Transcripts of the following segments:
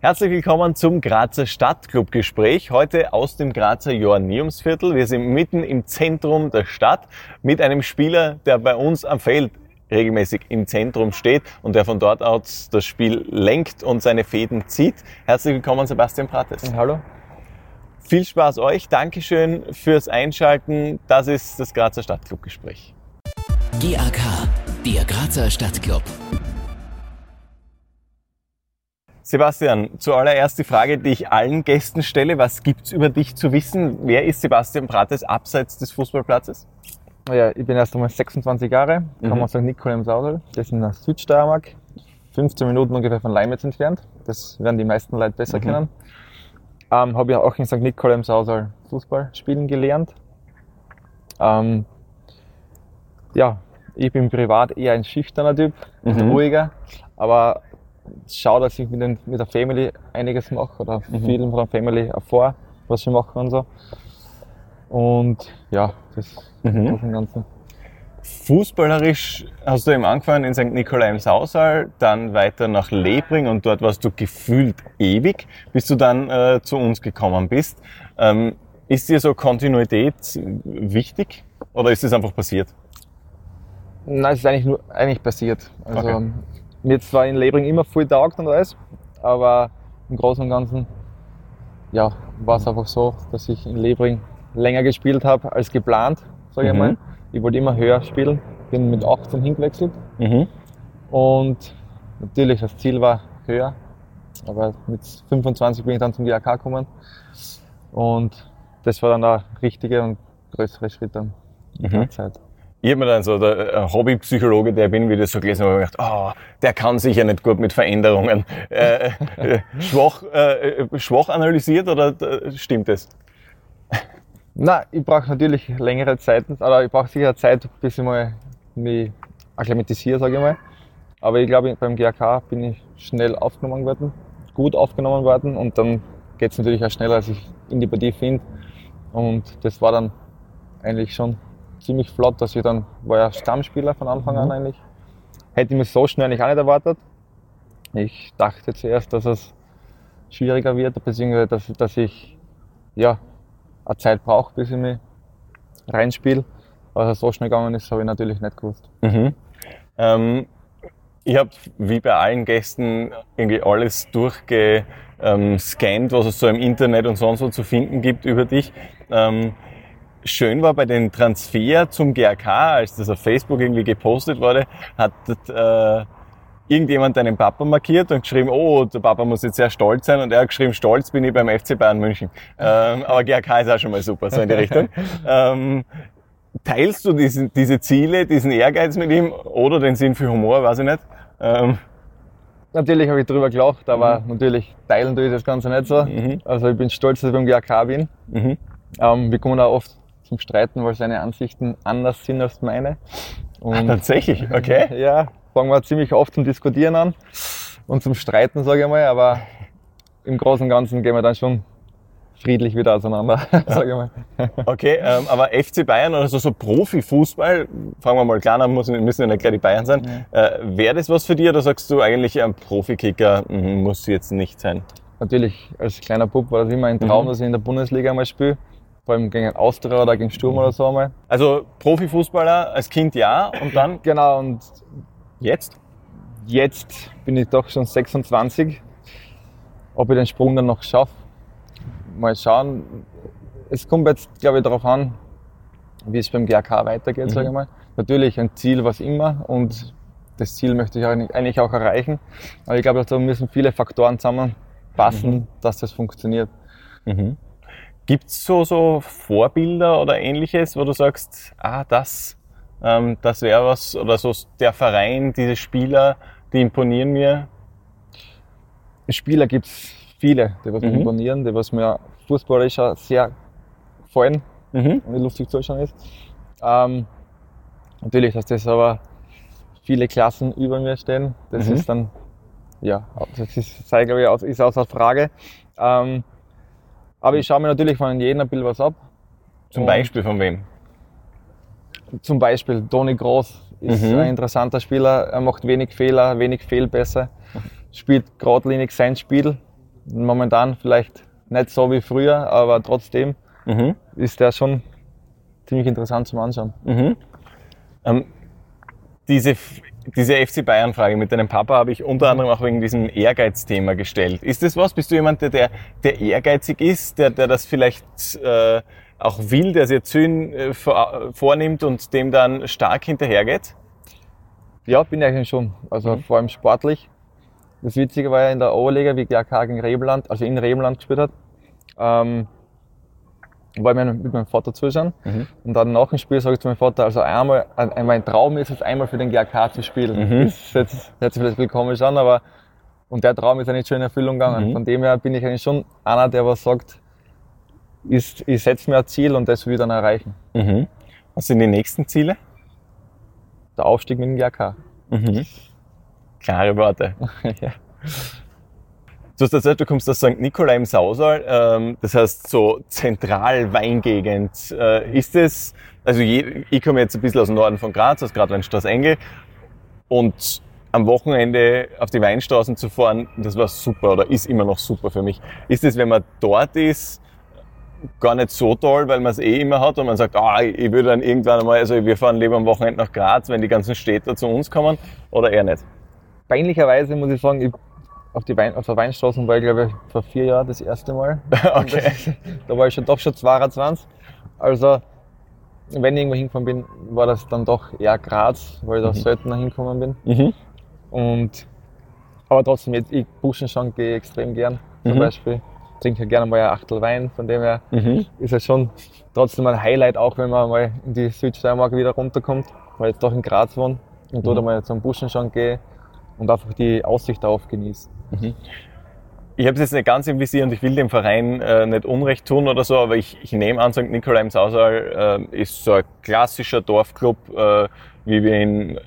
Herzlich willkommen zum Grazer Stadtclub-Gespräch. Heute aus dem Grazer Joanneumsviertel. Wir sind mitten im Zentrum der Stadt mit einem Spieler, der bei uns am Feld regelmäßig im Zentrum steht und der von dort aus das Spiel lenkt und seine Fäden zieht. Herzlich willkommen, Sebastian Prates. Hallo. Viel Spaß euch. Dankeschön fürs Einschalten. Das ist das Grazer Stadtclub-Gespräch. GAK, der Grazer Stadtclub. Sebastian, zuallererst die Frage, die ich allen Gästen stelle. Was gibt's über dich zu wissen? Wer ist Sebastian Prates abseits des Fußballplatzes? Ja, ich bin erst einmal 26 Jahre, Mhm. komme aus St. Nicole im Saudel. Das ist in der Südsteiermark, 15 Minuten ungefähr von Leimitz entfernt. Das werden die meisten Leute besser Mhm. kennen. Ähm, habe ja auch in St. Nicole im Saudel Fußball spielen gelernt. Ähm, ja, ich bin privat eher ein schüchterner Typ, Mhm. ruhiger, aber schaue, dass ich mit, den, mit der Family einiges mache oder Mhm. viel von der Family erfahre, was wir machen und so. Und ja, das Mhm. Großen und Ganzen. Fußballerisch hast du eben angefangen in St. Nikolai im Sausal, dann weiter nach Lebring und dort warst du gefühlt ewig, bis du dann äh, zu uns gekommen bist. Ähm, ist dir so Kontinuität wichtig oder ist es einfach passiert? Nein, es ist eigentlich nur eigentlich passiert. Also Okay. Mir zwar in Lebring immer viel taugt und alles, aber im Großen und Ganzen ja, war es einfach so, dass ich in Lebring länger gespielt habe als geplant, sage Mhm. ich mal. Ich wollte immer höher spielen, bin mit 18 hingewechselt Mhm. und natürlich das Ziel war höher, aber mit 25 bin ich dann zum GAK gekommen und das war dann der richtige und größere Schritt dann in der Mhm. Zeit. Ich habe mir dann so, der äh, Hobbypsychologe, der bin, wie das so gelesen habe, gedacht, oh, der kann sicher nicht gut mit Veränderungen. Äh, äh, schwach, äh, äh, schwach analysiert oder äh, stimmt es? Na, ich brauche natürlich längere Zeiten, oder ich brauche sicher Zeit, bis ich mal mich akklimatisiere, sage ich mal. Aber ich glaube, beim GAK bin ich schnell aufgenommen worden, gut aufgenommen worden und dann geht es natürlich auch schneller, als ich in die Partie finde. Und das war dann eigentlich schon ziemlich flott, dass ich dann, war ja Stammspieler von Anfang an eigentlich. Hätte ich mir so schnell eigentlich auch nicht erwartet. Ich dachte zuerst, dass es schwieriger wird, beziehungsweise dass, dass ich ja, eine Zeit brauche, bis ich mich reinspiele. Was es so schnell gegangen ist, habe ich natürlich nicht gewusst. Mhm. Ähm, ich habe wie bei allen Gästen irgendwie alles durchgescannt, was es so im Internet und sonst wo zu finden gibt über dich. Ähm, schön war bei den Transfer zum GRK, als das auf Facebook irgendwie gepostet wurde, hat äh, irgendjemand deinen Papa markiert und geschrieben, oh, der Papa muss jetzt sehr stolz sein. Und er hat geschrieben, stolz bin ich beim FC Bayern München. Ähm, aber GRK ist auch schon mal super, so in die Richtung. Ähm, teilst du diese, diese Ziele, diesen Ehrgeiz mit ihm oder den Sinn für Humor, weiß ich nicht. Ähm, Natürlich habe ich drüber gelacht, aber natürlich teilen tue ich das Ganze nicht so. Mhm. Also ich bin stolz, dass ich beim GAK bin. mhm. Ähm, wir kommen auch oft zum Streiten, weil seine Ansichten anders sind als meine. Und Tatsächlich, okay. ja, fangen wir ziemlich oft zum Diskutieren an und zum Streiten, sage ich mal. Aber im Großen und Ganzen gehen wir dann schon friedlich wieder auseinander, sage ich mal. Okay, ähm, aber FC Bayern oder so, so Profifußball, fangen wir mal klar an, müssen, müssen ja nicht gleich die Bayern sein. Äh, Wäre das was für dich oder sagst du eigentlich, ein Profikicker mhm, muss jetzt nicht sein? Natürlich, als kleiner Bub war das immer ein Traum, Mhm. dass ich in der Bundesliga mal spiele. Vor allem gegen Austria oder gegen Sturm oder so einmal. Also Profifußballer als Kind ja und dann Genau, und jetzt? jetzt bin ich doch schon 26. Ob ich den Sprung dann noch schaffe, mal schauen. Es kommt jetzt, glaube ich, darauf an, wie es beim GAK weitergeht, Mhm. sage ich mal. Natürlich ein Ziel, was immer, und das Ziel möchte ich eigentlich- auch erreichen. Aber ich glaube, da müssen viele Faktoren zusammenpassen, Mhm. dass das funktioniert. Gibt's so, so Vorbilder oder ähnliches, wo du sagst, ah, das, ähm, das wäre was, oder so der Verein, diese Spieler, die imponieren mir? Spieler gibt es viele, die was mir Mhm. imponieren, die was mir fußballerisch sehr gefallen, Mhm. wie lustig zuschauen ist. Ähm, natürlich, dass das aber viele Klassen über mir stehen, das Mhm. ist dann, ja, das ist, sei, glaube ich, ist außer Frage. Ähm, aber ich schaue mir natürlich von jedem ein bisschen was ab. Zum Und Beispiel von wem? Zum Beispiel Toni Groß ist Mhm. ein interessanter Spieler. Er macht wenig Fehler, wenig Fehlpässe, spielt geradlinig sein Spiel Momentan vielleicht nicht so wie früher, aber trotzdem Mhm. ist der schon ziemlich interessant zum Anschauen. Mhm. Ähm, diese, diese FC Bayern-Frage mit deinem Papa habe ich unter anderem auch wegen diesem Ehrgeizthema gestellt. Ist das was? Bist du jemand, der, der, der ehrgeizig ist, der, der das vielleicht äh, auch will, der sich Zielen äh, vor, vornimmt und dem dann stark hinterhergeht? Ja, bin ich eigentlich schon. Also Mhm. vor allem sportlich. Das Witzige war ja in der Oberliga, wie GAK gegen Rebeland, also in Rebeland gespielt hat, ähm, war ich mit mit meinem Vater zuschauen. Mhm. Und dann nach dem Spiel sage ich zu meinem Vater, also einmal, ein, mein Traum ist es, einmal für den GAK zu spielen. Mhm. Das hört sich hört sich vielleicht ein bisschen komisch an, aber und der Traum ist ja nicht schon in Erfüllung gegangen. Mhm. Von dem her bin ich eigentlich schon einer, der was sagt, ist, ich setze mir ein Ziel und das will ich dann erreichen. Mhm. Was sind die nächsten Ziele? Der Aufstieg mit dem GAK. Mhm. Klare Worte. ja. Du hast erzählt, du kommst aus St. Nikolai im Sausal, ähm, das heißt so zentral Weingegend. Äh, ist es, also je, ich komme jetzt ein bisschen aus dem Norden von Graz, aus Gradweinstraße Engel und am Wochenende auf die Weinstraßen zu fahren, das war super oder ist immer noch super für mich. Ist es, wenn man dort ist, gar nicht so toll, weil man es eh immer hat und man sagt, ah, ich würde dann irgendwann einmal, also wir fahren lieber am Wochenende nach Graz, wenn die ganzen Städter zu uns kommen oder eher nicht? peinlicherweise muss ich sagen, ich auf, die Wein, auf der Weinstraße war ich glaube ich vor vier Jahren das erste Mal. Okay. Da war ich schon doch schon 22. Also wenn ich irgendwo hingefahren bin, war das dann doch eher Graz, weil ich da seltener hingekommen bin. Mhm. Und aber trotzdem, jetzt, ich Buschen schon gehe extrem gern zum Mhm. Beispiel. Trinke gerne mal ein Achtel Wein, von dem her Mhm. ist es schon trotzdem ein Highlight, auch wenn man mal in die Südsteiermark wieder runterkommt, weil ich jetzt doch in Graz wohne und dort Mhm. einmal zum Buschenschank gehe und einfach die Aussicht darauf genieße. Ich habe es jetzt nicht ganz im Visier und ich will dem Verein äh, nicht Unrecht tun oder so, aber ich, ich nehme an, St. Nikolai im Sausal äh, ist so ein klassischer Dorfclub, äh, wie wir ihn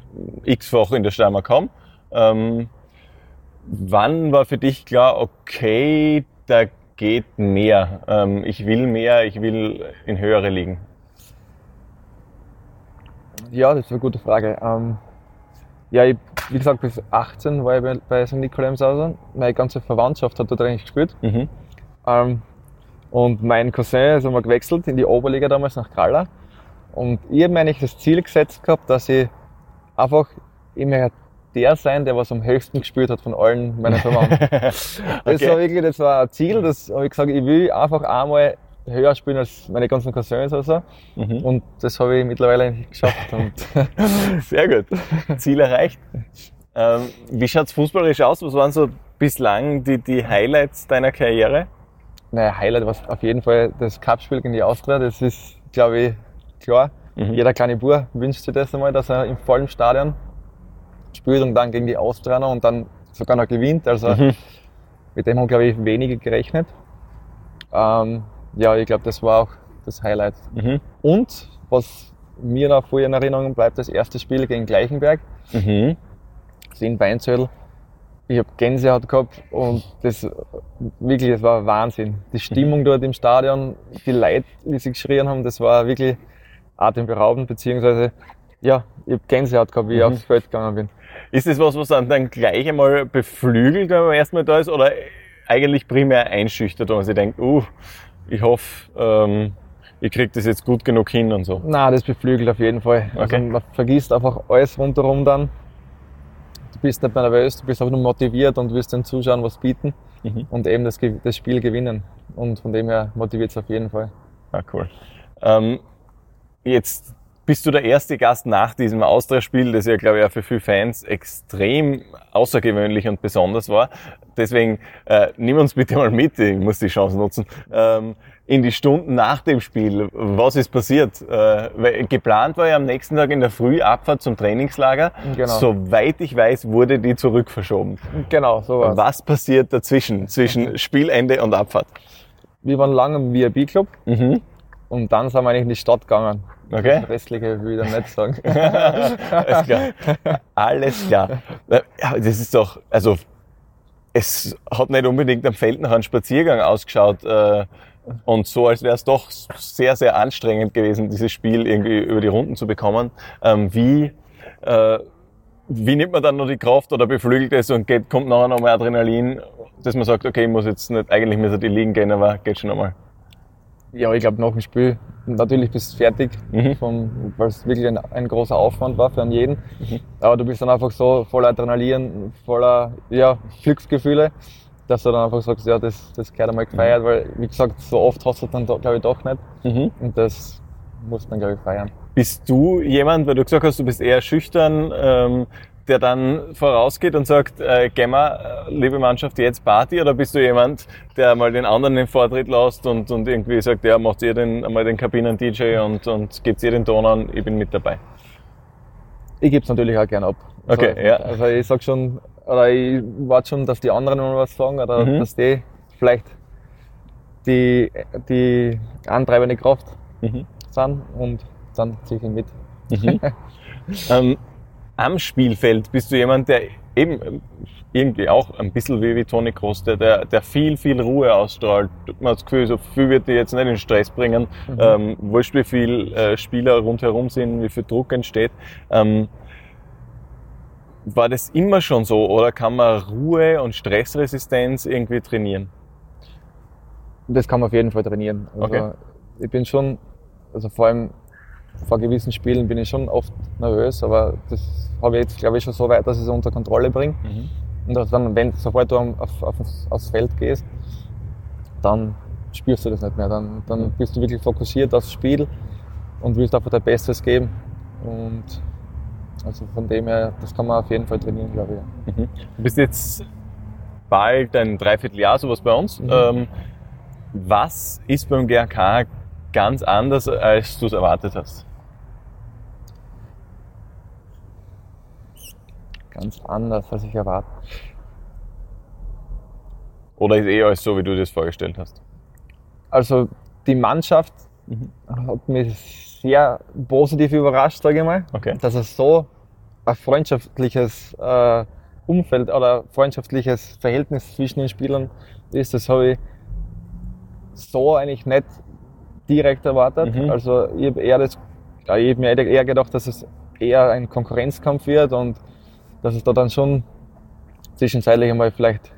x-fach in der Steiermark haben. Ähm, wann war für dich klar, okay, da geht mehr, ähm, ich will mehr, ich will in höhere Ligen? Ja, das ist eine gute Frage. Ähm, ja, ich, wie gesagt, bis 18 war ich bei, bei St. Nikolai. Meine ganze Verwandtschaft hat dort eigentlich gespielt. Mhm. Ähm, und mein Cousin ist einmal gewechselt in die Oberliga damals nach Kralla. Und ich habe mir eigentlich das Ziel gesetzt gehabt, dass ich einfach immer der sein, der was am höchsten gespielt hat von allen meinen Verwandten. Das Okay. war wirklich, das war ein Ziel, das habe ich gesagt, ich will einfach einmal höher spielen als meine ganzen Cousins oder so. Mhm. Und das habe ich mittlerweile geschafft. Sehr gut. Ziel erreicht. Ähm, wie schaut's fußballerisch aus? Was waren so bislang die, die Highlights deiner Karriere? naja, Highlight war auf jeden Fall das Cup-Spiel gegen die Austria. Das ist, glaube ich, klar. Mhm. Jeder kleine Bub wünscht sich das einmal, dass er im vollen Stadion spielt und dann gegen die Austrianer und dann sogar noch gewinnt. Also Mhm. mit dem haben, glaube ich, wenige gerechnet. Ähm, ja, ich glaube, das war auch das Highlight. Mhm. Und was mir noch vorher in Erinnerung bleibt, das erste Spiel gegen Gleichenberg, Mhm. also in Weinzödel. Ich habe Gänsehaut gehabt und das wirklich, das war Wahnsinn. Die Stimmung dort im Stadion, die Leute, die sie geschrien haben, das war wirklich atemberaubend, beziehungsweise ja, ich habe Gänsehaut gehabt, wie ich Mhm. aufs Feld gegangen bin. Ist das was, was dann, dann gleich einmal beflügelt, wenn man erstmal da ist, oder eigentlich primär einschüchtert, wo man sich denkt, uh, ich hoffe, ähm, ich krieg das jetzt gut genug hin und so. Na, das beflügelt auf jeden Fall. Also Okay. man vergisst einfach alles rundherum dann. Du bist nicht mehr nervös, du bist einfach nur motiviert und willst den Zuschauern was bieten Mhm. und eben das, das Spiel gewinnen. Und von dem her motiviert es auf jeden Fall. Ah, cool. Ähm, jetzt bist du der erste Gast nach diesem Austria-Spiel, das ja, glaube ich, auch für viele Fans extrem außergewöhnlich und besonders war. Deswegen äh, nimm uns bitte mal mit, ich muss die Chance nutzen, ähm, in die Stunden nach dem Spiel. Was ist passiert? Äh, weil geplant war ja am nächsten Tag in der Früh Abfahrt zum Trainingslager. Genau. Soweit ich weiß, wurde die zurückverschoben. Genau, so war's. Was passiert dazwischen, zwischen Spielende und Abfahrt? Wir waren lange im VIP-Club Mhm. und dann sind wir eigentlich in die Stadt gegangen. Okay. Das Restliche will ich dann nicht sagen. Alles klar. Alles klar. Ja, das ist doch, also, es hat nicht unbedingt am Feld nach einem Spaziergang ausgeschaut äh, und so, als wäre es doch sehr, sehr anstrengend gewesen, dieses Spiel irgendwie über die Runden zu bekommen. Ähm, wie, äh, wie nimmt man dann noch die Kraft oder beflügelt es und geht, kommt nachher nochmal Adrenalin? dass man sagt, okay, ich muss jetzt nicht, eigentlich müsste die liegen gehen, aber geht schon einmal. Ja, ich glaube nach dem Spiel, natürlich bist du fertig, Mhm. weil es wirklich ein, ein großer Aufwand war für einen jeden. Aber du bist dann einfach so voller Adrenalin, voller ja, Glücksgefühle, dass du dann einfach sagst, ja, das, das gehört einmal gefeiert, weil wie gesagt, so oft hast du es dann glaube ich doch nicht. Mhm. Und das muss man glaube ich feiern. Bist du jemand, weil du gesagt hast, du bist eher schüchtern, ähm, der dann vorausgeht und sagt, äh, wir, äh, liebe Mannschaft, jetzt Party? Oder bist du jemand, der mal den anderen den Vortritt lässt und, und irgendwie sagt, ja, macht ihr den, einmal den Kabinen-DJ und, und gebt ihr den Ton an, ich bin mit dabei? Ich gebe es natürlich auch gern ab. Also, Okay, ja. Also ich sag schon, oder ich warte schon, dass die anderen mal was sagen oder Mhm. dass die vielleicht die, die antreibende Kraft Mhm. sind und dann ziehe ich ihn mit. Ähm, am Spielfeld bist du jemand, der eben ähm, irgendwie auch ein bisschen wie, wie Toni Kroos, der, der, viel, viel Ruhe ausstrahlt. Man hat das Gefühl, so viel wird dir jetzt nicht in Stress bringen. Ähm, wurscht, wie viel äh, Spieler rundherum sind, wie viel Druck entsteht. Ähm, war das immer schon so oder kann man Ruhe und Stressresistenz irgendwie trainieren? Das kann man auf jeden Fall trainieren. Also Okay. Ich bin schon, also vor allem vor gewissen Spielen bin ich schon oft nervös, aber das habe ich jetzt glaube ich schon so weit, dass ich es unter Kontrolle bringe. Und dass dann, wenn, sobald du auf, auf, aufs Feld gehst, dann spürst du das nicht mehr. Dann, dann bist du wirklich fokussiert aufs Spiel und willst einfach dein Bestes geben. Und also von dem her, das kann man auf jeden Fall trainieren, glaube ich. ja. Du bist jetzt bald ein Dreivierteljahr sowas bei uns. Mhm. Ähm, was ist beim GRK ganz anders, als du es erwartet hast? Ganz anders, als ich erwartet. Oder ist eh alles so, wie du dir das vorgestellt hast? Also die Mannschaft Mhm. hat mich sehr positiv überrascht, sage ich mal. Okay. Dass es so ein freundschaftliches äh, Umfeld oder freundschaftliches Verhältnis zwischen den Spielern ist, das habe ich so eigentlich nicht direkt erwartet. Mhm. Also ich habe eher das, ich hab mir eher gedacht, dass es eher ein Konkurrenzkampf wird und dass es da dann schon zwischenzeitlich einmal vielleicht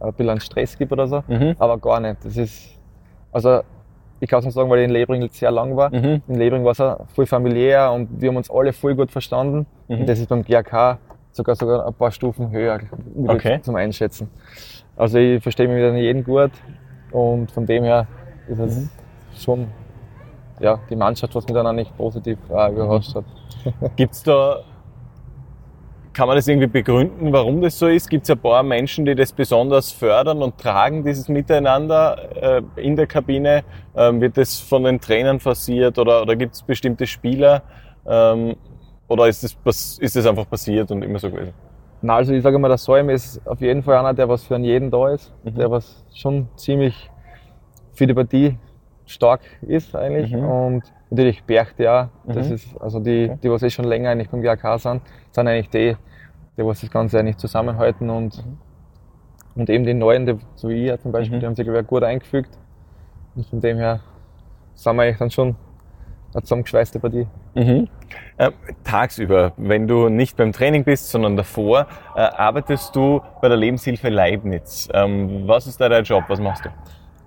ein bisschen Stress gibt oder so. Mhm. Aber gar nicht. Das ist, also ich kann es nicht sagen, weil ich in Lebring sehr lang war. Mhm. In Lebring war es auch voll familiär und wir haben uns alle voll gut verstanden. Mhm. Und das ist beim GRK sogar sogar ein paar Stufen höher Okay. zum Einschätzen. Also ich verstehe mich mit jedem gut und von dem her ist es Mhm. Schon ja, die Mannschaft, was mich dann auch nicht positiv äh, überrascht hat. Gibt's da, kann man das irgendwie begründen, warum das so ist? Gibt es ein paar Menschen, die das besonders fördern und tragen, dieses Miteinander äh, in der Kabine? Ähm, wird das von den Trainern forciert oder, oder gibt es bestimmte Spieler? Ähm, oder ist das, ist das einfach passiert und immer so gewesen? Na, also ich sage mal, der Säum ist auf jeden Fall einer, der was für einen jeden da ist, Mhm. der was schon ziemlich für die Partie stark ist eigentlich. Mhm. Und natürlich Berchte ja, das Mhm. ist, also die, Okay. die was eh schon länger eigentlich beim GAK sind, sind eigentlich die, die was das Ganze eigentlich zusammenhalten und, und eben die Neuen, die, so wie ich zum Beispiel, Mhm. die haben sich glaube ich, gut eingefügt. Und von dem her sind wir eigentlich dann schon eine zusammengeschweißte Partie. Mhm. Ähm, tagsüber, wenn du nicht beim Training bist, sondern davor, äh, arbeitest du bei der Lebenshilfe Leibniz. Ähm, was ist da dein Job? Was machst du?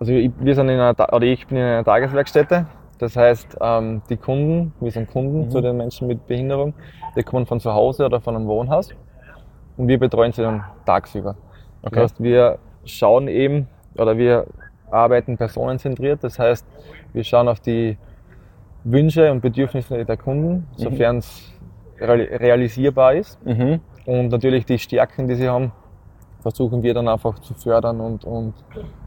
Also ich, wir sind in einer, oder ich bin in einer Tageswerkstätte. Das heißt, ähm, die Kunden, wir sind Kunden Mhm. zu den Menschen mit Behinderung, die kommen von zu Hause oder von einem Wohnhaus und wir betreuen sie dann tagsüber. Das Okay. heißt, wir schauen eben oder wir arbeiten personenzentriert. Das heißt, wir schauen auf die Wünsche und Bedürfnisse der Kunden, sofern es reali- realisierbar ist. Mhm. Und natürlich die Stärken, die sie haben, versuchen wir dann einfach zu fördern und, und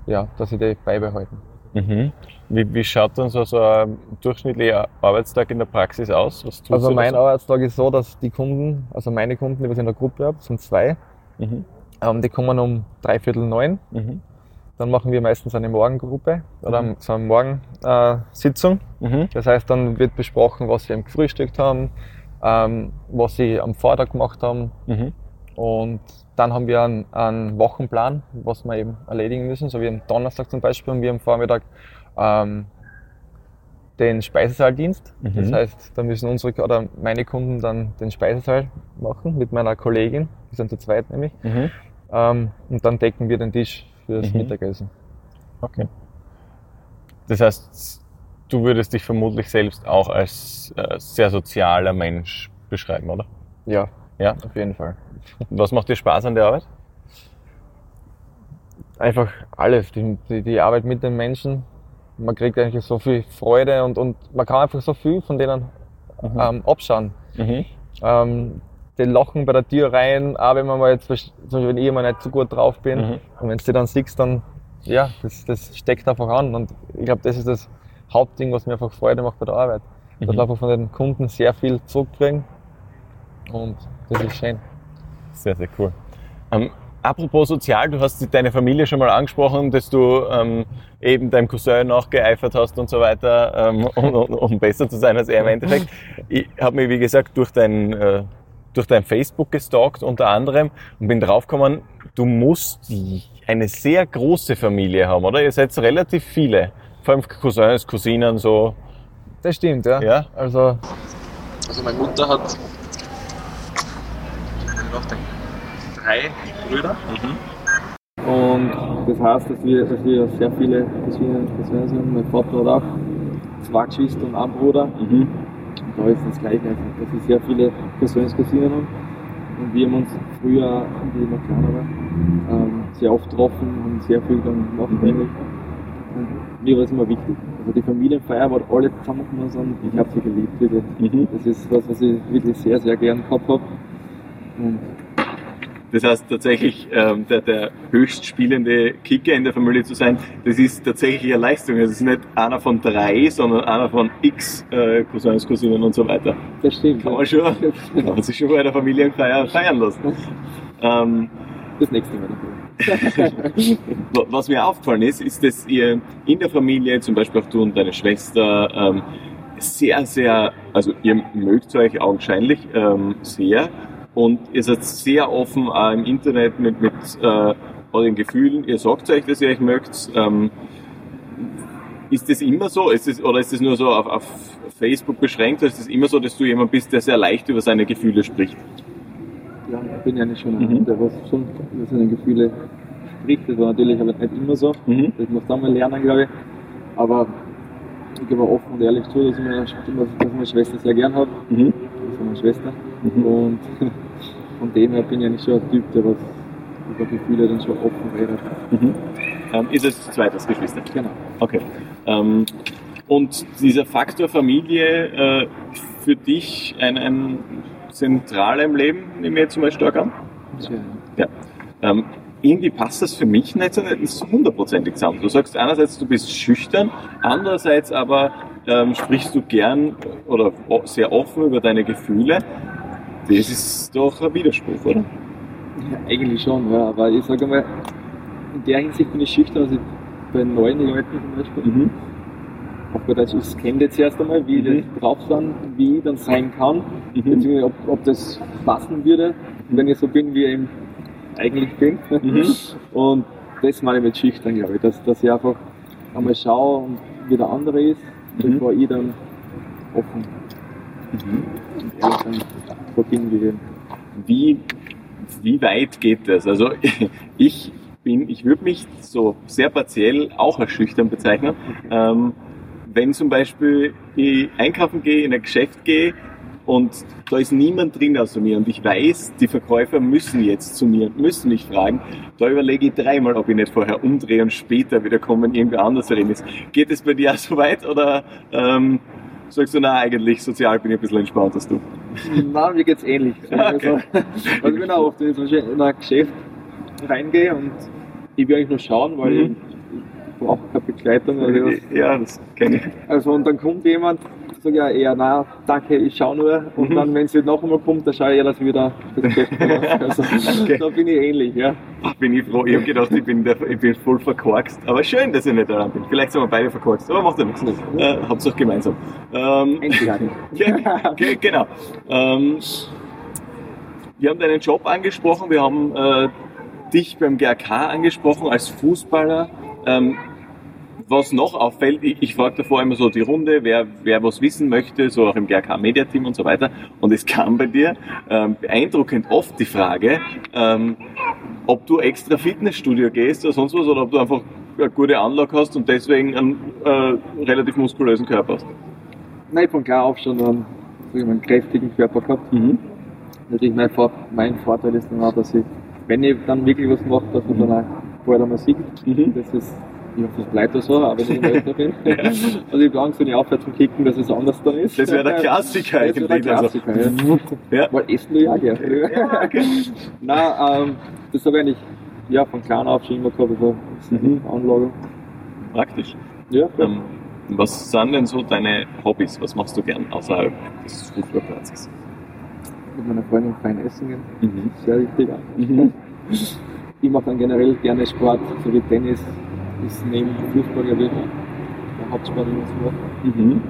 ja, dass sie die beibehalten. Mhm. Wie, wie schaut dann so, so ein durchschnittlicher Arbeitstag in der Praxis aus? Also mein so? Arbeitstag ist so, dass die Kunden, also meine Kunden, die was ich in der Gruppe habe, sind zwei, Mhm. ähm, die kommen um dreiviertel neun. Mhm. Dann machen wir meistens eine Morgengruppe oder so eine Morgensitzung. Äh. Mhm. das heißt, dann wird besprochen, was sie eben gefrühstückt haben, ähm, was sie am Vortag gemacht haben. Mhm. Und dann haben wir einen, einen Wochenplan, was wir eben erledigen müssen. So wie am Donnerstag zum Beispiel und wir am Vormittag ähm, den Speisesaaldienst. Mhm. Das heißt, da müssen unsere oder meine Kunden dann den Speisesaal machen mit meiner Kollegin. Wir sind zu zweit nämlich. Mhm. Ähm, und dann decken wir den Tisch fürs Mhm. Mittagessen. Okay. Das heißt, du würdest dich vermutlich selbst auch als äh, sehr sozialer Mensch beschreiben, oder? Ja, Ja. auf jeden Fall. Was macht dir Spaß an der Arbeit? Einfach alles, die, die, die Arbeit mit den Menschen. Man kriegt eigentlich so viel Freude und, und man kann einfach so viel von denen ähm, abschauen. Mhm. Ähm, die lachen bei der Tür rein, auch wenn man mal jetzt, zum Beispiel, wenn ich mal nicht so gut drauf bin. Mhm. Und wenn du die dann siehst, dann, ja, das, das steckt einfach an. Und ich glaube, das ist das Hauptding, was mir einfach Freude macht bei der Arbeit. Dass Mhm. wir einfach von den Kunden sehr viel zurückkriegen. Und das ist schön. Sehr, sehr cool. Ähm, apropos sozial, du hast deine Familie schon mal angesprochen, dass du ähm, eben deinem Cousin nachgeeifert hast und so weiter, ähm, um, um, um besser zu sein als er im Endeffekt. Ich habe mich, wie gesagt, durch dein, äh, durch dein Facebook gestalkt unter anderem und bin draufgekommen, du musst eine sehr große Familie haben, oder? Ihr seid relativ viele. Vor allem Cousins, Cousinen, so. Das stimmt, ja. Ja? Also, Also meine Mutter hat drei Brüder. Und das heißt, dass wir, dass wir sehr viele Cousinen und Cousins sind. Mein Vater hat auch zwei Geschwister und einen Bruder. Mhm. Und da ist das Gleiche dass wir sehr viele Cousins und Cousinen haben. Und wir haben uns früher, wie ich noch kleiner war, ähm, sehr oft getroffen, haben sehr viel dann gemacht eigentlich. Und mir war es immer wichtig. Also die Familienfeier, wo alle zusammengekommen sind, ich habe sie geliebt, wirklich. Mhm. Das ist was, was ich wirklich sehr, sehr gern gehabt habe. Und Das heißt tatsächlich, ähm, der, der höchst spielende Kicker in der Familie zu sein, das ist tatsächlich eine Leistung. Es ist nicht einer von drei, sondern einer von x äh, Cousins, Cousinen und so weiter. das stimmt. Kann man schon, kann man sich schon bei der Familienfeier feiern lassen. Ähm, Das nächste Mal. wa- was mir aufgefallen ist, ist, dass ihr in der Familie, zum Beispiel auch du und deine Schwester, ähm, sehr, sehr, also ihr mögt euch augenscheinlich ähm, sehr und ihr seid sehr offen auch im Internet mit, mit äh, euren Gefühlen. Ihr sagt euch, dass ihr euch mögt. Ähm, ist das immer so? Ist das, oder ist das nur so auf, auf Facebook beschränkt? Oder ist das immer so, dass du jemand bist, der sehr leicht über seine Gefühle spricht? Ja, ich bin ja nicht schon Mhm. der was schon über seine Gefühle spricht. Das war natürlich aber nicht immer so. Mhm. Das muss man mal lernen, glaube ich. Aber ich gebe auch offen und ehrlich zu, dass ich meine, dass meine Schwester sehr gern habe. Mhm. Das ist meine Schwester. Mhm. Und von dem her bin ich eigentlich schon ein Typ, der was über Gefühle dann schon offen redet. Mhm. Ähm, ist es zweites Geschwister? Genau. Okay. Ähm, und dieser Faktor Familie äh, für dich ein, ein zentraler im Leben, nehme ich jetzt mal stark an? Schön. Ja. Ähm, irgendwie passt das für mich nicht so, nicht so hundertprozentig zusammen. Du sagst einerseits, du bist schüchtern, andererseits aber ähm, sprichst du gern oder sehr offen über deine Gefühle. Das ist doch ein Widerspruch, oder? Ja, eigentlich schon, ja. Aber ich sage mal, in der Hinsicht bin ich schüchtern, also bei neuen Leuten zum Beispiel. Mhm. auf gut Deutsch, ich kenne jetzt erst einmal, wie Mhm. das drauf sind, wie ich dann sein kann, Mhm. beziehungsweise ob, ob das passen würde, wenn ich so bin, wie ich eigentlich bin. Mhm. Und das meine ich mit schüchtern, glaube ich, dass, dass ich einfach einmal schaue, wie der andere ist, Mhm. bevor ich dann offen Mhm. und ehrlich dann bin wie wie, weit geht das? Also ich bin, ich würde mich so sehr partiell auch als schüchtern bezeichnen. Ähm, wenn zum Beispiel ich einkaufen gehe, in ein Geschäft gehe und da ist niemand drin außer mir und ich weiß, die Verkäufer müssen jetzt zu mir müssen mich fragen, da überlege ich dreimal, ob ich nicht vorher umdrehe und später wieder kommen, wenn irgendwer anders drin ist. Geht es bei dir auch so weit oder ähm, sagst du, na eigentlich sozial bin ich ein bisschen entspannter als du? Nein, mir geht's ähnlich. Okay. Also, also ich bin auch oft, wenn ich zum Beispiel in ein Geschäft reingehe und ich will eigentlich nur schauen, weil Mhm. ich, brauche keine Begleitung oder was. Ja, das kenne ich. Also und dann kommt jemand, sag ja eher, na danke, ich schau nur. Und Mhm. dann, wenn sie noch einmal kommt, dann schaue ich eher, dass ich wieder das Geschäft mache. Also Okay. da bin ich ähnlich, ja. Ach, bin ich froh. Ich habe gedacht, ich bin, der, ich bin voll verkorkst. Aber schön, dass ich nicht daran bin. Vielleicht sind wir beide verkorkst, aber macht ja nichts. Äh, Hauptsache gemeinsam. Ähm, ja, ge- genau. Ähm, wir haben deinen Job angesprochen, wir haben äh, dich beim GRK angesprochen als Fußballer. Ähm, was noch auffällt, ich, ich frage davor immer so die Runde, wer, wer was wissen möchte, so auch im GRK Media Team und so weiter. Und es kam bei dir ähm, beeindruckend oft die Frage, ähm, ob du extra Fitnessstudio gehst oder sonst was oder ob du einfach eine gute Anlage hast und deswegen einen äh, relativ muskulösen Körper hast. Nein, von klar auf schon einen, einen kräftigen Körper gehabt. Mhm. Natürlich mein, Vor mein Vorteil ist dann auch, dass ich, wenn ich dann wirklich was mache, dass man dann auch bald einmal sieht. Mhm. Das ist, ich hoffe, das bleibt so, wenn ich immer älter bin. Also ich habe Angst, wenn ich aufhöre zum Kicken, dass es anders dann ist. Das wäre der Klassiker Das wäre der eigentlich. Klassiker, ja. Ja. Weil essen du ja gerne. Ja, okay. Nein, ähm, das habe ich eigentlich ja, von klein auf schon immer gehabt, also Mhm. Anlage. Praktisch. Ja, Ähm, was sind denn so deine Hobbys? Was machst du gern außerhalb des Fußballplatzes? mit meiner Freundin fein essen gehen. Mhm. Sehr wichtig. Mhm. Ich mache dann generell gerne Sport, so wie Tennis ist neben Fußball, glaube ich, der Hauptsport, den so mache. Mhm.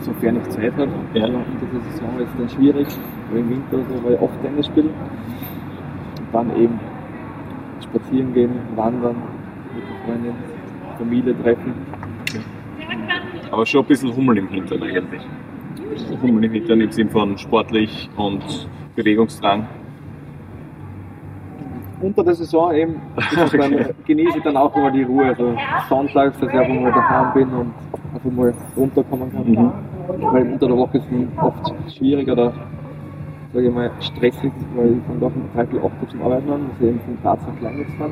Sofern ich Zeit habe. Ja. Also unter der Saison ist es dann schwierig, weil im Winter so, weil ich oft Tennis spiele. Und dann eben spazieren gehen, wandern mit der Freundin, Familie treffen. Aber schon ein bisschen Hummel im Hintern eigentlich. Hummel im Hintern im Sinn von sportlich und Bewegungsdrang. Unter der Saison eben ist es dann, genieße ich dann auch immer die Ruhe. Also sonntags, dass ich einfach mal daheim bin und einfach mal runterkommen kann. Mhm. Weil unter der Woche ist es oft schwierig oder sage ich mal stressig, weil ich von doch um drei viel acht zum Arbeiten an, dass ich eben von Graz nach Leimnitz fahre.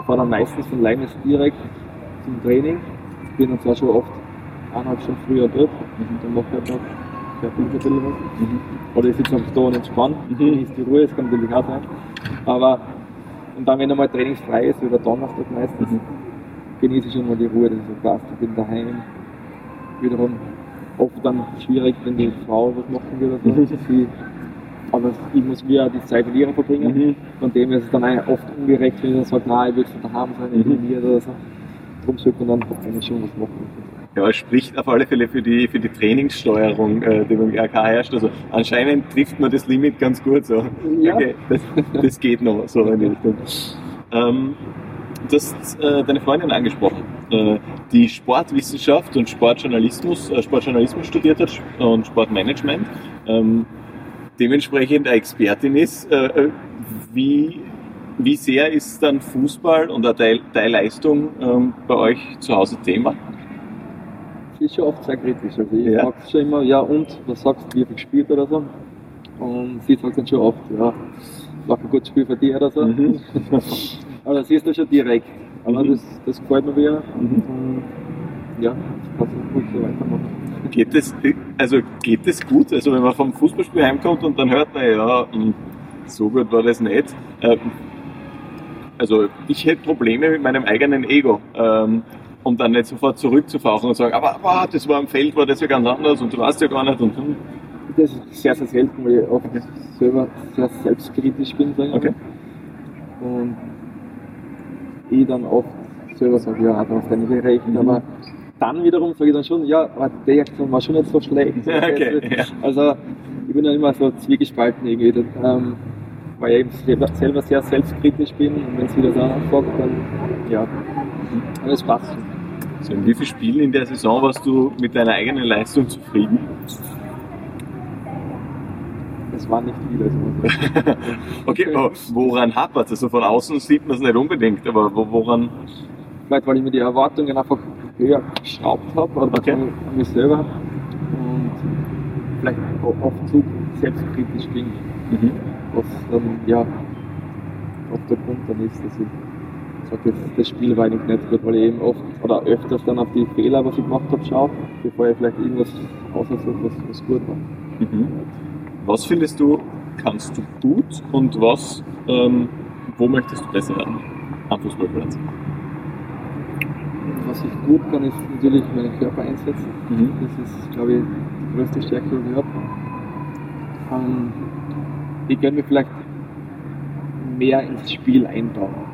Ich fahre dann meistens von Leimnitz direkt zum Training. Ich bin dann zwar schon oft eineinhalb Stunden früher dort, dann mache ich halt noch. Oder ich sitze einfach da und entspanne, Mhm. genieße die Ruhe, das kann natürlich auch sein. Aber und dann, wenn einmal trainingsfrei ist, wie der Donnerstag meistens, Mhm. genieße ich schon mal die Ruhe, dass ich so passt. Ich bin daheim. Wiederum oft dann schwierig, wenn die Frau was machen will oder Mhm. so. Sie, aber ich muss mir die Zeit mit ihr verbringen. Mhm. Von dem ist es dann oft ungerecht, wenn ich dann sage, nein, ich will von daheim sein, ich bin Mhm. hier oder so. Darum sollte man dann eigentlich schon was machen. Ja, es spricht auf alle Fälle für die, für die Trainingssteuerung, äh, die beim RK herrscht. Also anscheinend trifft man das Limit ganz gut. So. Ja. Okay, das, das geht noch so in die Richtung. Ähm, du hast äh, deine Freundin angesprochen, äh, die Sportwissenschaft und Sportjournalismus, äh, Sportjournalismus studiert hat und Sportmanagement. Ähm, dementsprechend eine Expertin ist. Äh, äh, wie, wie sehr ist dann Fußball und eine Teil, Teilleistung ähm, bei euch zu Hause Thema? Ist schon oft sehr kritisch. Also ich Ja. frage schon immer, ja und, was sagst du, wie viel gespielt oder so. Und sie sagt dann schon oft, ja, mach ein gutes Spiel für dich oder so. Mhm. Aber sie ist dann schon direkt. Aber Mhm. das, das gefällt mir wieder. Mhm. Ja, das kann ich ruhig so weitermachen. Geht es, also geht es gut? Also wenn man vom Fußballspiel heimkommt und dann hört man, ja, hm, so gut war das nicht. Ähm, Also ich hätte Probleme mit meinem eigenen Ego, um dann nicht sofort zurückzufauchen und sagen, aber, aber das war am Feld, war das ja ganz anders und du warst ja gar nicht und hm. Das ist sehr, sehr selten, weil ich oft selber sehr selbstkritisch bin, sagen wir Okay. mal. Und ich dann oft selber sage, ja, da hast du nicht recht, Mhm. aber dann wiederum sage ich dann schon, ja, aber der Aktion war schon nicht so schlecht. Okay, ja. Also ich bin dann immer so zwiegespalten irgendwie, ähm, weil ich eben selber, sehr selbstkritisch bin und wenn sie das auch anfragt, dann ja, alles passt schon. So in wie vielen Spielen in der Saison warst du mit deiner eigenen Leistung zufrieden? Das war nicht viel. Also. Okay, woran hapert es? Also von außen sieht man es nicht unbedingt, aber wo, woran? Vielleicht, weil ich mir die Erwartungen einfach höher geschraubt habe oder Okay. an mich selber und vielleicht auch oft zu selbstkritisch bin, Mhm. was dann ja oft der Grund dann ist, dass ich sage, jetzt, das Spiel war eigentlich nicht gut, weil ich eben oft oder öfters dann auf die Fehler, was ich gemacht habe, schaue, bevor ich vielleicht irgendwas aussuche, was, was gut war. Mhm. Was findest du, kannst du gut und was, ähm, wo möchtest du besser werden am Fußballplatz? Was ich gut kann, ist natürlich meinen Körper einsetzen. Mhm. Das ist, glaube ich, die größte Stärke, die ich habe. Ähm, ich kann mich vielleicht mehr ins Spiel eintauchen.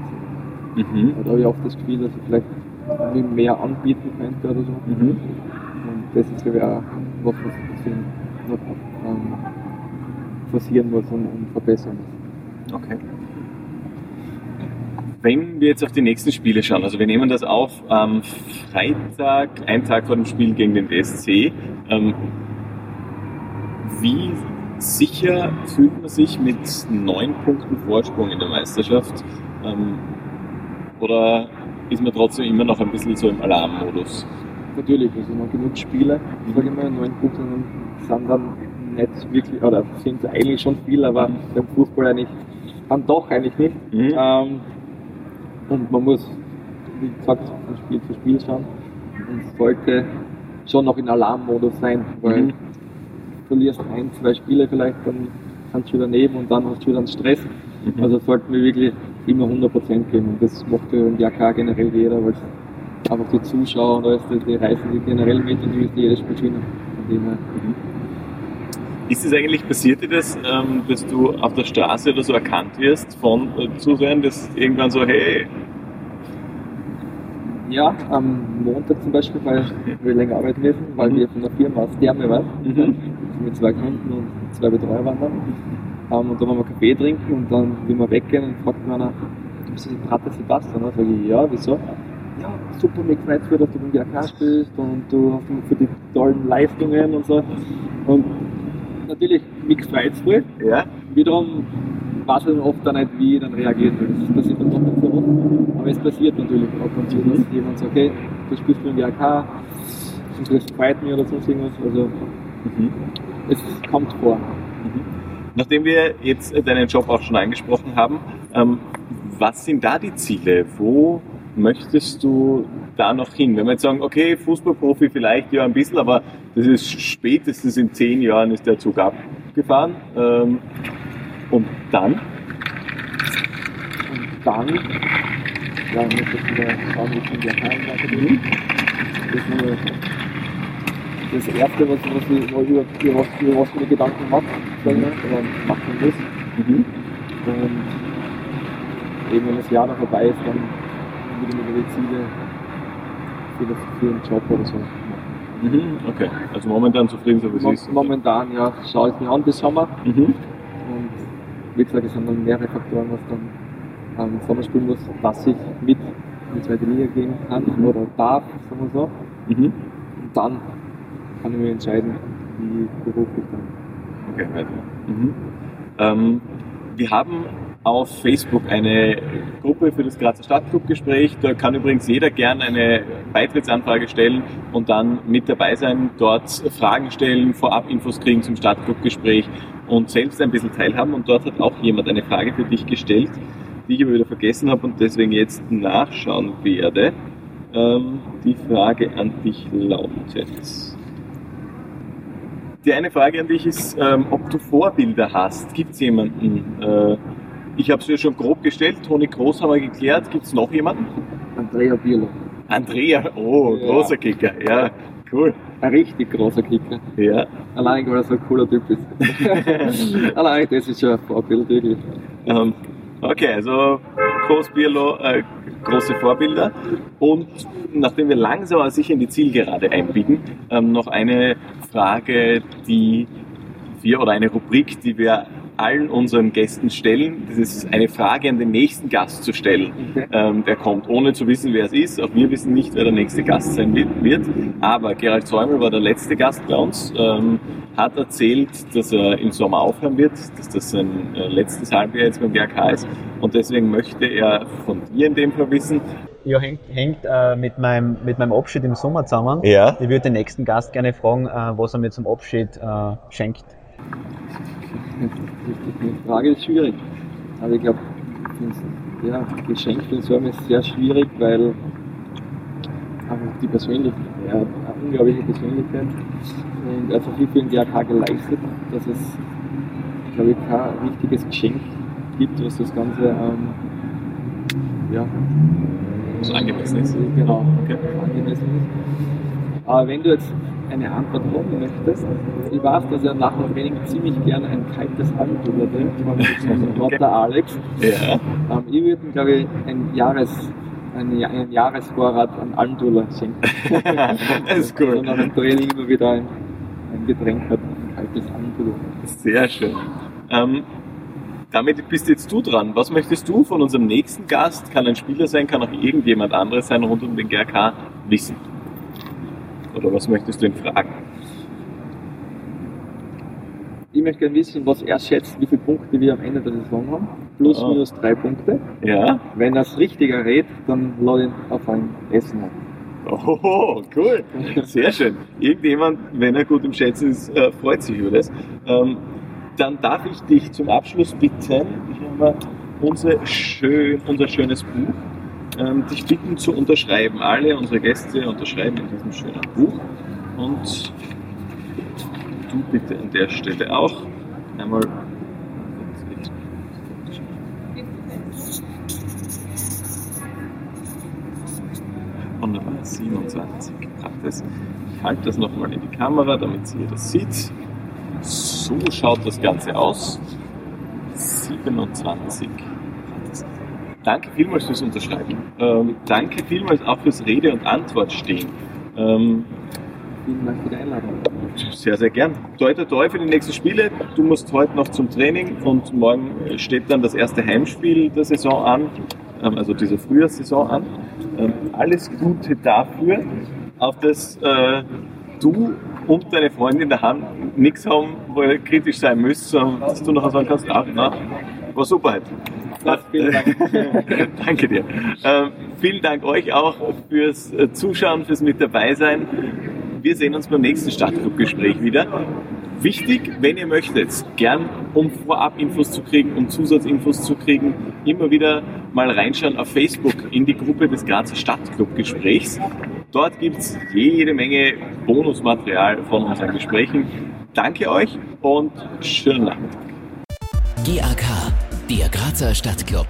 Mhm. Da habe ich oft das Gefühl, dass ich vielleicht mehr anbieten könnte oder so. Mhm. Und das ist, glaube ich, auch was, was ein bisschen noch ähm, forcieren muss und, und verbessern muss. Okay. Wenn wir jetzt auf die nächsten Spiele schauen, also wir nehmen das auf am Freitag, einen Tag vor dem Spiel gegen den DSC. Ähm, wie sicher fühlt man sich mit neun Punkten Vorsprung in der Meisterschaft. Ähm, oder ist man trotzdem immer noch ein bisschen so im Alarmmodus? Natürlich, also noch genug Spiele, sage ich mal, neun Punkte sind dann nicht wirklich, oder sind eigentlich schon viel, aber beim Fußball eigentlich dann doch eigentlich nicht. Mhm. Ähm, und man muss, wie gesagt, von Spiel zu Spiel schauen und sollte schon noch in Alarmmodus sein, weil Mhm. du verlierst ein, zwei Spiele vielleicht, dann kannst du wieder neben und dann hast du wieder einen Stress. Mhm. Also sollten wir wirklich immer 100% geben. Und das macht ja im JK generell jeder, weil einfach die Zuschauer und alles, die, die reißen die generell mit und du willst jedes Spiel gewinnen. Her. Ist es eigentlich, passiert dir das, ähm, dass du auf der Straße oder so erkannt wirst von äh, Zusehern, dass irgendwann so, hey, Ja, am Montag zum Beispiel, weil wir länger arbeiten müssen, weil Mhm. wir von der Firma aus Therme waren. Mhm. Mit zwei Kunden und zwei Betreuer waren dann. Ähm, und da wollen wir Kaffee trinken und dann, wie wir weggehen, und fragt mir einer, du bist ein Pater Sebastian? Dann sage ich, ja, wieso? Ja, super, mir gefällt es, dass du beim GAK spielst und du hast mich für die tollen Leistungen und so. Und natürlich, mich gefällt es ja, Wiederum weiß ich dann oft dann nicht, wie ich dann reagieren will. Das passiert dann doch nicht so oft. Aber es passiert natürlich ab und zu, dass jemand sagt, okay, du spielst beim GAK, und das gefällt mir oder sonst irgendwas. Also Mhm. es kommt vor. Nachdem wir jetzt deinen Job auch schon angesprochen haben, ähm, was sind da die Ziele? Wo möchtest du da noch hin? Wenn wir jetzt sagen, okay, Fußballprofi vielleicht ja ein bisschen, aber das ist spätestens in zehn Jahren ist der Zug abgefahren. Ähm, und dann? Und dann, ja, muss ich wieder schauen, wie in der Heim weitergehe. Das ist nur das Erste, was, was ich was, was ich mir Gedanken mache, sag ich mal, oder machen muss. Mhm. Und eben wenn das Jahr dann vorbei ist, dann würde ich mir über die Ziele für, den Job oder so machen. Mhm. Okay, also momentan zufrieden, so wie es Mo- ist. Momentan ja, schaue ich mir an bis Sommer. Mhm. Und wie gesagt, es sind dann mehrere Faktoren, was dann am Sommer spielen muss, dass ich mit in die zweite Liga gehen kann oder darf, sagen wir so. Mhm. Und dann kann ich mir entscheiden, wie beruflich dann. Weiter. Mhm. Ähm, wir haben auf Facebook eine Gruppe für das Grazer Stadtclub-Gespräch. Da kann übrigens jeder gerne eine Beitrittsanfrage stellen und dann mit dabei sein, dort Fragen stellen, vorab Infos kriegen zum Stadtclub-Gespräch und selbst ein bisschen teilhaben. Und dort hat auch jemand eine Frage für dich gestellt, die ich aber wieder vergessen habe und deswegen jetzt nachschauen werde. Ähm, die Frage an dich lautet. Die eine Frage an dich ist, ähm, ob du Vorbilder hast. Gibt es jemanden? Äh, ich habe es dir schon grob gestellt. Toni Groß haben wir geklärt. Gibt es noch jemanden? Andrea Bierlo. Andrea, oh, Ja. großer Kicker. Ja, cool. Ein richtig großer Kicker. Ja. Allein, weil er so ein cooler Typ ist. Allein, das ist schon ein Vorbild, wirklich. Ähm, okay, also Groß Bierlo, äh, große Vorbilder. Und nachdem wir langsam aber sicher in die Zielgerade einbiegen, ähm, noch eine Frage, die wir oder eine Rubrik, die wir allen unseren Gästen stellen. Das ist eine Frage an den nächsten Gast zu stellen. Ähm, der kommt, ohne zu wissen, wer es ist. Auch wir wissen nicht, wer der nächste Gast sein wird. wird. Aber Gerald Säumel war der letzte Gast bei uns, ähm, hat erzählt, dass er im Sommer aufhören wird, dass das sein äh, letztes Halbjahr jetzt beim GRK ist. Und deswegen möchte er von dir in dem Fall wissen. Ja, hängt, hängt äh, mit, meinem, mit meinem Abschied im Sommer zusammen. Ja. Ich würde den nächsten Gast gerne fragen, äh, was er mir zum Abschied äh, schenkt. Die Frage ist schwierig. Aber ich glaube, ja, Geschenk für den Sommer ist sehr schwierig, weil einfach die Persönlichkeit, ja, eine unglaubliche Persönlichkeit und einfach viel für den GAK geleistet, dass es, glaube ich, kein richtiges Geschenk gibt, was das Ganze, ähm, ja, Was angemessen ist. Genau, Okay. angemessen ist. Aber wenn du jetzt eine Antwort haben möchtest, ich weiß, dass er nach dem Training ziemlich gerne ein kaltes Almdudler trinkt, von Lotta Alex. Ja. Ähm, ich würde ihm, glaube ich, ein Jahres, einen, einen Jahresvorrat an Almdudler schenken. das ist cool. Und nach dem Training immer wieder ein, ein Getränk hat, ein kaltes Almdudler. Sehr schön. Ähm, damit bist jetzt du dran. Was möchtest du von unserem nächsten Gast, kann ein Spieler sein, kann auch irgendjemand anderes sein, rund um den GRK wissen? Oder was möchtest du ihn fragen? Ich möchte gerne wissen, was er schätzt, wie viele Punkte wir am Ende der Saison haben. Plus, Ah. minus drei Punkte. Ja. Wenn er es richtiger rät, dann lade ihn auf ein Essen ein. Oh, cool. Sehr schön. Irgendjemand, wenn er gut im Schätzen ist, äh, freut sich über das. Dann darf ich dich zum Abschluss bitten, hier haben wir unsere schön, unser schönes Buch, ähm, dich bitten zu unterschreiben. Alle unsere Gäste unterschreiben in diesem schönen Buch. Und du bitte an der Stelle auch einmal. Wunderbar, 27 hat es. Ich halte das nochmal in die Kamera, damit ihr das sieht. So schaut das Ganze aus. 27 hat es. Danke vielmals fürs Unterschreiben. Ähm, danke vielmals auch fürs Rede und Antwort stehen. Ähm, Vielen Dank für die Einladung. sehr, sehr gern. Toi, toi, toi für die nächsten Spiele. Du musst heute noch zum Training und morgen steht dann das erste Heimspiel der Saison an, ähm, also diese Frühjahrssaison an. Ähm, alles Gute dafür, auf das äh, du und deine Freundin daheim nichts haben, wo ihr kritisch sein müsst, sondern dass du nachher sagen kannst, ah, na, war super heute. Vielen Dank. Danke dir. Ähm, vielen Dank euch auch fürs äh, Zuschauen, fürs mit dabei sein. Wir sehen uns beim nächsten Stadtclub-Gespräch wieder. Wichtig, wenn ihr möchtet, gern um Vorab-Infos zu kriegen, um Zusatzinfos zu kriegen, immer wieder mal reinschauen auf Facebook in die Gruppe des Grazer Stadtclub-Gesprächs. Dort gibt's jede Menge Bonusmaterial von unseren Gesprächen. Danke euch und schönen Nachmittag. GAK, der Grazer Stadtclub.